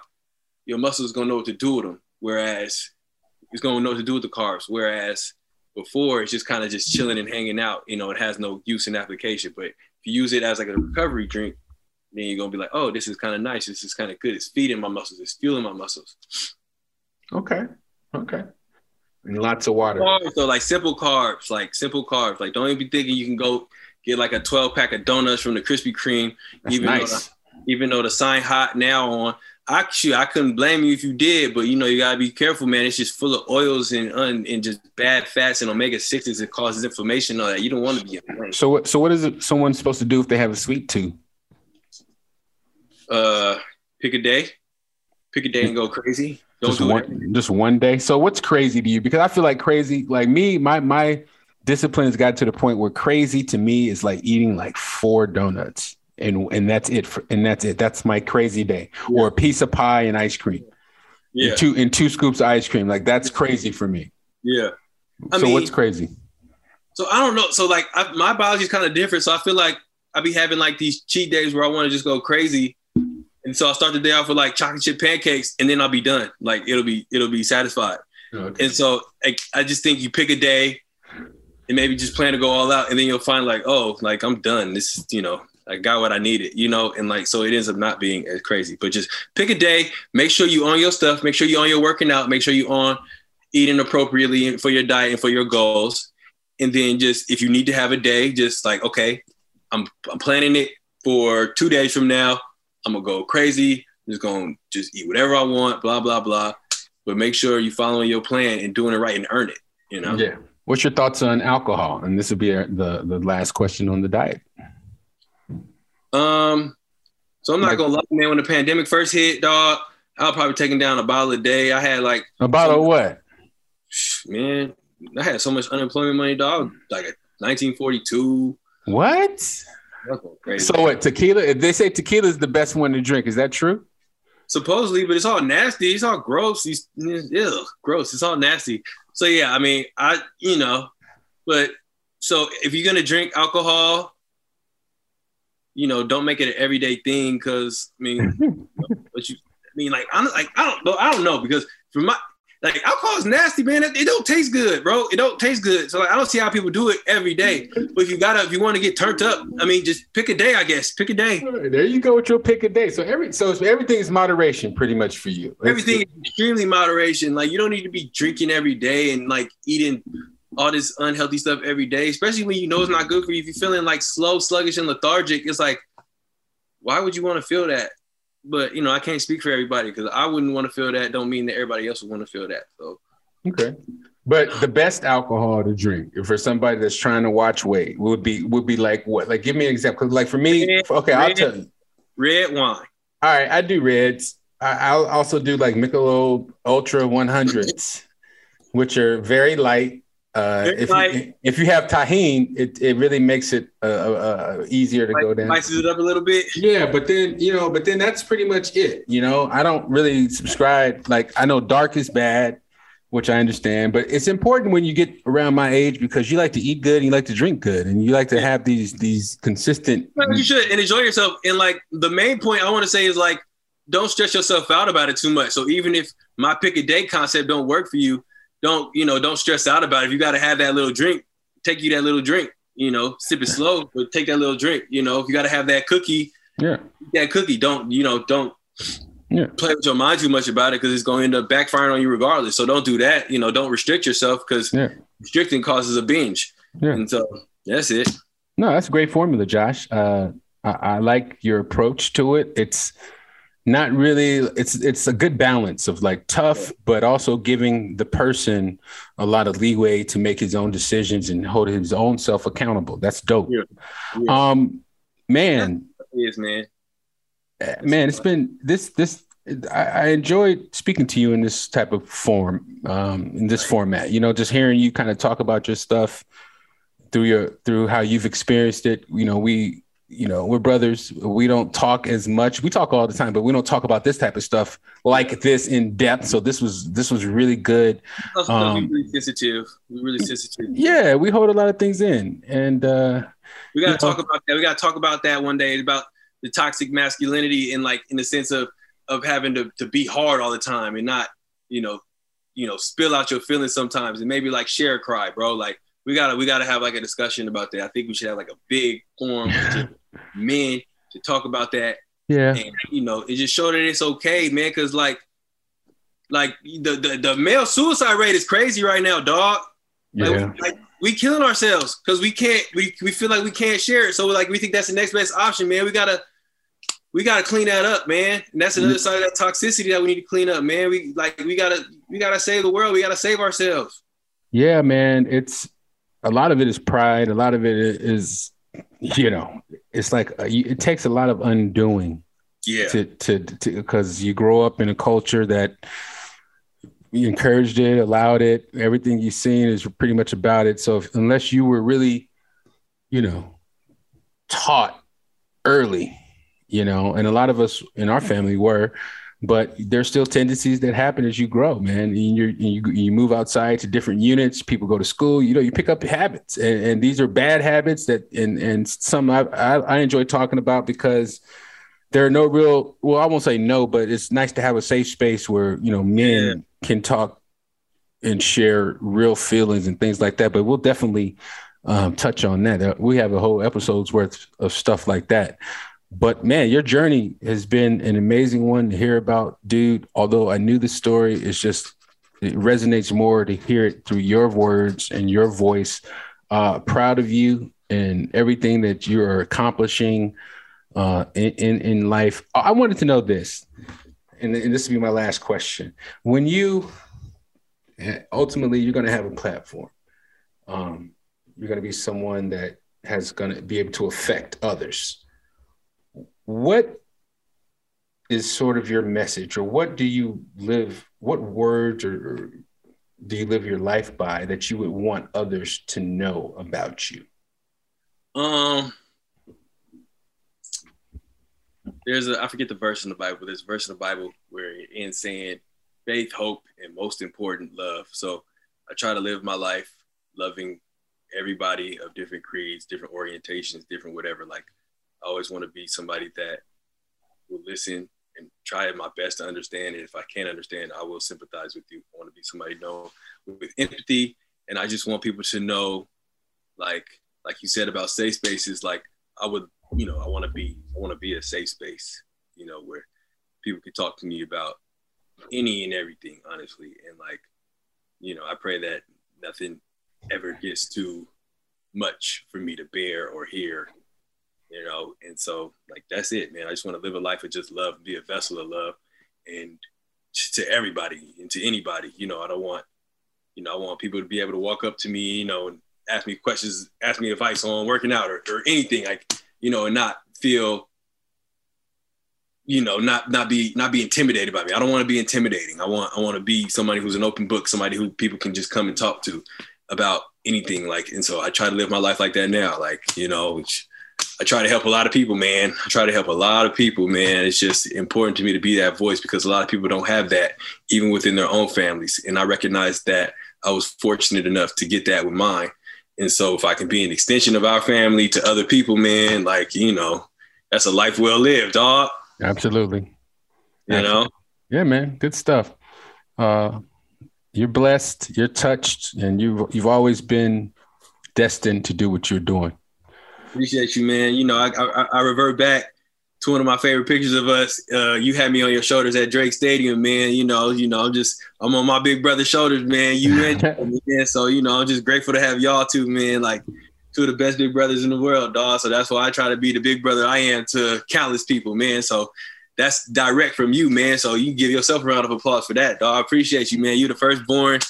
your muscles gonna know what to do with them. Whereas it's gonna know what to do with the carbs. Whereas before it's just kind of just chilling and hanging out. You know, it has no use and application. But if you use it as like a recovery drink, then you're gonna be like, oh, this is kind of nice. This is kind of good. It's feeding my muscles. It's fueling my muscles. Okay. Okay. And lots of water. So like simple carbs, like simple carbs. Like don't even be thinking you can go get like a 12 pack of donuts from the Krispy Kreme, That's even nice. though the, even though the sign hot now on. Actually, I couldn't blame you if you did, but you know you gotta be careful, man. It's just full of oils and un, and just bad fats and omega sixes. It causes inflammation. and All that you don't want to be. So what? So what is it? Someone supposed to do if they have a sweet tooth? Uh, pick a day, pick a day and go crazy. Don't just do one, just one day. So what's crazy to you? Because I feel like crazy, like me, my my discipline has got to the point where crazy to me is like eating like four donuts, and and that's it. For, and that's it. That's my crazy day, or a piece of pie and ice cream. Yeah, And two and two scoops of ice cream. Like that's crazy for me. yeah. I so mean- what's crazy? So I don't know. So like I, my biology is kind of different. So I feel like I be having like these cheat days where I want to just go crazy, and so I'll start the day off with like chocolate chip pancakes, and then I'll be done. Like it'll be it'll be satisfied. And so I, I just think you pick a day, and maybe just plan to go all out, and then you'll find like oh like I'm done. This is you know I got what I needed, you know, and like so it ends up not being as crazy. But just pick a day. Make sure you on your stuff. Make sure you on your working out. Make sure you on eating appropriately for your diet and for your goals and then just if you need to have a day, just like okay, I'm I'm planning it for two days from now. I'm gonna go crazy. I'm just gonna just eat whatever I want, blah blah blah. But make sure you're following your plan and doing it right and earn it. You know. Yeah. What's your thoughts on alcohol? And this will be uh, the the last question on the diet. Um. So I'm not gonna lie, man. When the pandemic first hit, dog, I was probably taking down a bottle a day. I had like, A bottle of what? man, I had so much unemployment money, dog. Like 1942. What? So what? Tequila? They say tequila is the best one to drink. Is that true? supposedly, but it's all nasty. It's all gross. These, ew, gross. It's all nasty. So yeah, I mean, I you know, but so if you're gonna drink alcohol, you know, don't make it an everyday thing. Because I mean, but you, I mean, like I'm like I don't know, I don't know because for my like alcohol is nasty, man. It, it don't taste good, bro. It don't taste good. So like, I don't see how people do it every day. But if you gotta, if you want to get turned up, I mean, just pick a day, I guess. Pick a day. There you go with your pick a day. So every so everything is moderation, pretty much for you. That's everything good. is extremely moderation. Like you don't need to be drinking every day and like eating all this unhealthy stuff every day, especially when you know it's not good for you. If you're feeling like slow, sluggish, and lethargic, it's like, why would you want to feel that? But you know, I can't speak for everybody because I wouldn't want to feel that. Don't mean that everybody else would want to feel that. So Okay. But the best alcohol to drink for somebody that's trying to watch weight would be would be like what? Like give me an example. Like for me, Red, okay, I'll tell you. red wine. All right, I do reds. I, I'll also do like Michelob Ultra 100s, which are very light. Uh, if you, if you have Tajín, it, it really makes it uh, uh, uh, easier to Like, go down. spices it up a little bit. Yeah, but then you know, but then that's pretty much it. You know, I don't really subscribe. Like I know dark is bad, which I understand, but it's important when you get around my age because you like to eat good and you like to drink good and you like to have these these consistent. Well, You should and enjoy yourself. And like the main point I want to say is like, don't stress yourself out about it too much. So even if my pick a day concept don't work for you, don't you know? Don't stress out about it. If you got to have that little drink, take you that little drink. You know, sip it slow, but take that little drink. You know, if you got to have that cookie, Yeah, that cookie. Don't you know? Don't Yeah. play with your mind too much about it because it's going to end up backfiring on you regardless. So don't do that. You know, don't restrict yourself because yeah, restricting causes a binge. Yeah. And so that's it. no, that's a great formula, Josh. Uh, I, I like your approach to it. It's not really it's it's a good balance of like tough but also giving the person a lot of leeway to make his own decisions and hold his own self accountable. That's dope. Yeah. Yeah. um man. Is man. Eh, man it's been this this I, I enjoyed speaking to you in this type of form um in this format. You know just hearing you kind of talk about your stuff through your through how you've experienced it. You know we you know, we're brothers. We don't talk as much. We talk all the time, but we don't talk about this type of stuff like this in depth. So this was this was really good. Um, really sensitive. We really sensitive. Yeah, we hold a lot of things in, and uh, we got to talk know. about that. We got to talk about that one day about the toxic masculinity and like in the sense of of having to to be hard all the time and not you know you know spill out your feelings sometimes and maybe like share a cry, bro. Like we gotta we gotta have like a discussion about that. I think we should have like a big forum for men to talk about that. Yeah, and you know, it just show that it's okay, man. Because like, like the, the the male suicide rate is crazy right now, dog. Like, yeah. We, like we killing ourselves because we can't we we feel like we can't share it. So like we think that's the next best option, man. We gotta we gotta clean that up, man. And that's another side of that toxicity that we need to clean up, man. We like we gotta we gotta save the world. We gotta save ourselves. Yeah, man. It's a lot of it is pride. A lot of it is, you know, it's like uh, it takes a lot of undoing. Yeah. To to because you grow up in a culture that you encouraged it, allowed it. Everything you've seen is pretty much about it. So if, unless you were really, you know, taught early, you know, and a lot of us in our family were, but there's still tendencies that happen as you grow, man. And, you you you move outside to different units. People go to school. You know, you pick up habits, and, and these are bad habits that, and and some I, I, I enjoy talking about because there are no real. Well, I won't say no, but it's nice to have a safe space where you know men yeah. can talk and share real feelings and things like that. But we'll definitely um, touch on that. We have a whole episode's worth of stuff like that. But man, your journey has been an amazing one to hear about, dude. Although I knew the story, it's just it resonates more to hear it through your words and your voice. Uh, proud of you and everything that you are accomplishing uh, in, in, in life. I wanted to know this, and, and this will be my last question. When you ultimately you're going to have a platform, um, you're going to be someone that has going to be able to affect others what is sort of your message or what do you live what words or, or, do you live your life by that you would want others to know about you? Um there's a i forget the verse in the bible there's a verse in the bible where it ends saying faith hope and most important love. So i try to live my life loving everybody of different creeds different orientations different whatever like I always want to be somebody that will listen and try my best to understand. And if I can't understand, I will sympathize with you. I want to be somebody known with empathy. And I just want people to know, like, like you said about safe spaces, like I would, you know, I want to be, I want to be a safe space, you know, where people can talk to me about any and everything, honestly. And like, you know, I pray that nothing ever gets too much for me to bear or hear you know. And so, like, that's it, man. I just want to live a life of just love, be a vessel of love, and to everybody and to anybody. You know, I don't want, you know, I want people to be able to walk up to me, you know, and ask me questions, ask me advice on working out or, or anything, like, you know, and not feel you know not not be not be intimidated by me i don't want to be intimidating i want i want to be somebody who's an open book somebody who people can just come and talk to about anything like and so i try to live my life like that now like you know which I try to help a lot of people, man. I try to help a lot of people, man. It's just important to me to be that voice because a lot of people don't have that, even within their own families. And I recognize that I was fortunate enough to get that with mine. And so if I can be an extension of our family to other people, man, like, you know, that's a life well lived, dog. Absolutely. You know? Yeah, man. Good stuff. Uh, you're blessed, you're touched, and you've you've always been destined to do what you're doing. Appreciate you, man. You know, I, I, I revert back to one of my favorite pictures of us. Uh, you had me on your shoulders at Drake Stadium, man. You know, you know, I'm just I'm on my big brother's shoulders, man. You and man. So you know, I'm just grateful to have y'all too, man. Like two of the best big brothers in the world, dog. So that's why I try to be the big brother I am to countless people, man. So that's direct from you, man. So you give yourself a round of applause for that, dog. I appreciate you, man. You're the firstborn,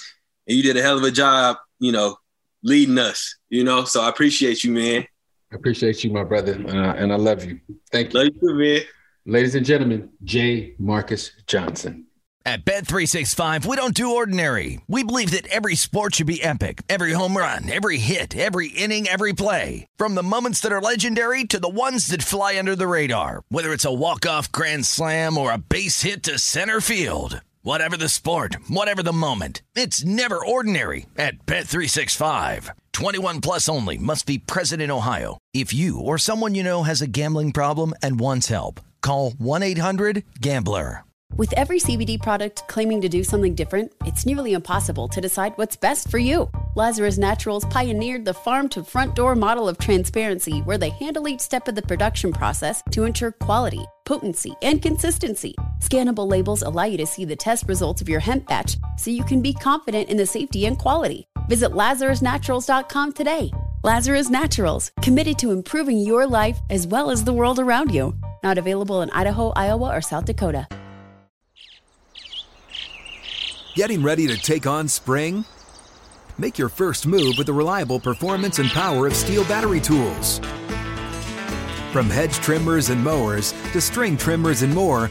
and you did a hell of a job, you know, leading us. You know, so I appreciate you, man. I appreciate you, my brother, uh, and I love you. Thank you. Love you man. Ladies and gentlemen, J. Marcus Johnson. At Bet365, we don't do ordinary. We believe that every sport should be epic. Every home run, every hit, every inning, every play. From the moments that are legendary to the ones that fly under the radar. Whether it's a walk-off grand slam or a base hit to center field. Whatever the sport, whatever the moment. It's never ordinary at Bet365. 21 plus only must be present in Ohio. If you or someone you know has a gambling problem and wants help, call 1-800-GAMBLER. With every CBD product claiming to do something different, it's nearly impossible to decide what's best for you. Lazarus Naturals pioneered the farm to front door model of transparency where they handle each step of the production process to ensure quality, potency, and consistency. Scannable labels allow you to see the test results of your hemp batch so you can be confident in the safety and quality. Visit LazarusNaturals.com today. Lazarus Naturals, committed to improving your life as well as the world around you. Not available in Idaho, Iowa, or South Dakota. Getting ready to take on spring? Make your first move with the reliable performance and power of STIHL battery tools. From hedge trimmers and mowers to string trimmers and more,